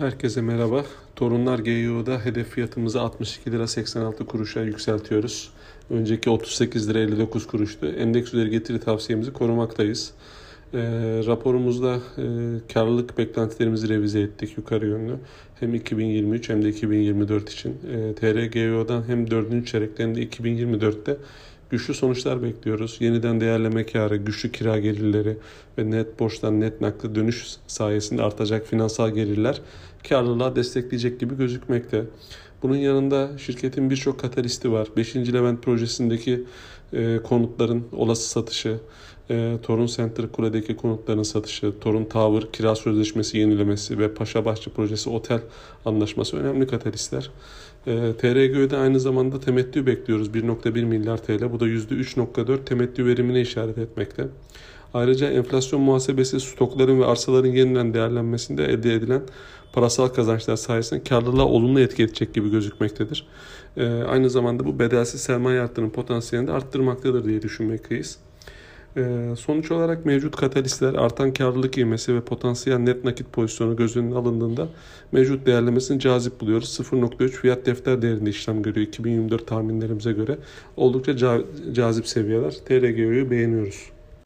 Herkese merhaba. Torunlar GYO'da hedef fiyatımızı 62 lira 86 kuruşa yükseltiyoruz. Önceki 38 lira 59 kuruştu. Endeks üzeri getiri tavsiyemizi korumaktayız. E, raporumuzda e, karlılık beklentilerimizi revize ettik yukarı yönlü. Hem 2023 hem de 2024 için. E, TRGYO'dan hem 4. çeyrekte hem de 2024'te güçlü sonuçlar bekliyoruz. Yeniden değerleme karı, güçlü kira gelirleri ve net borçtan net nakli dönüş sayesinde artacak finansal gelirler karlılığa destekleyecek gibi gözükmekte. Bunun yanında şirketin birçok katalisti var. 5. Levent projesindeki e, konutların olası satışı, e, Torun Center Kule'deki konutların satışı, Torun Tower kira sözleşmesi yenilemesi ve Paşabahçe projesi otel anlaşması önemli katalistler. E, TRGÖ'de aynı zamanda temettü bekliyoruz 1.1 milyar TL. Bu da %3.4 temettü verimine işaret etmekte. Ayrıca enflasyon muhasebesi stokların ve arsaların yeniden değerlenmesinde elde edilen parasal kazançlar sayesinde karlılığa olumlu etki edecek gibi gözükmektedir. Ee, aynı zamanda bu bedelsiz sermaye arttırım potansiyelini de arttırmaktadır diye düşünmekteyiz. Ee, sonuç olarak mevcut katalistler artan karlılık ivmesi ve potansiyel net nakit pozisyonu göz önüne alındığında mevcut değerlemesini cazip buluyoruz. 0.3 fiyat defter değerinde işlem görüyor 2024 tahminlerimize göre. Oldukça ca cazip seviyeler. TRGO'yu beğeniyoruz.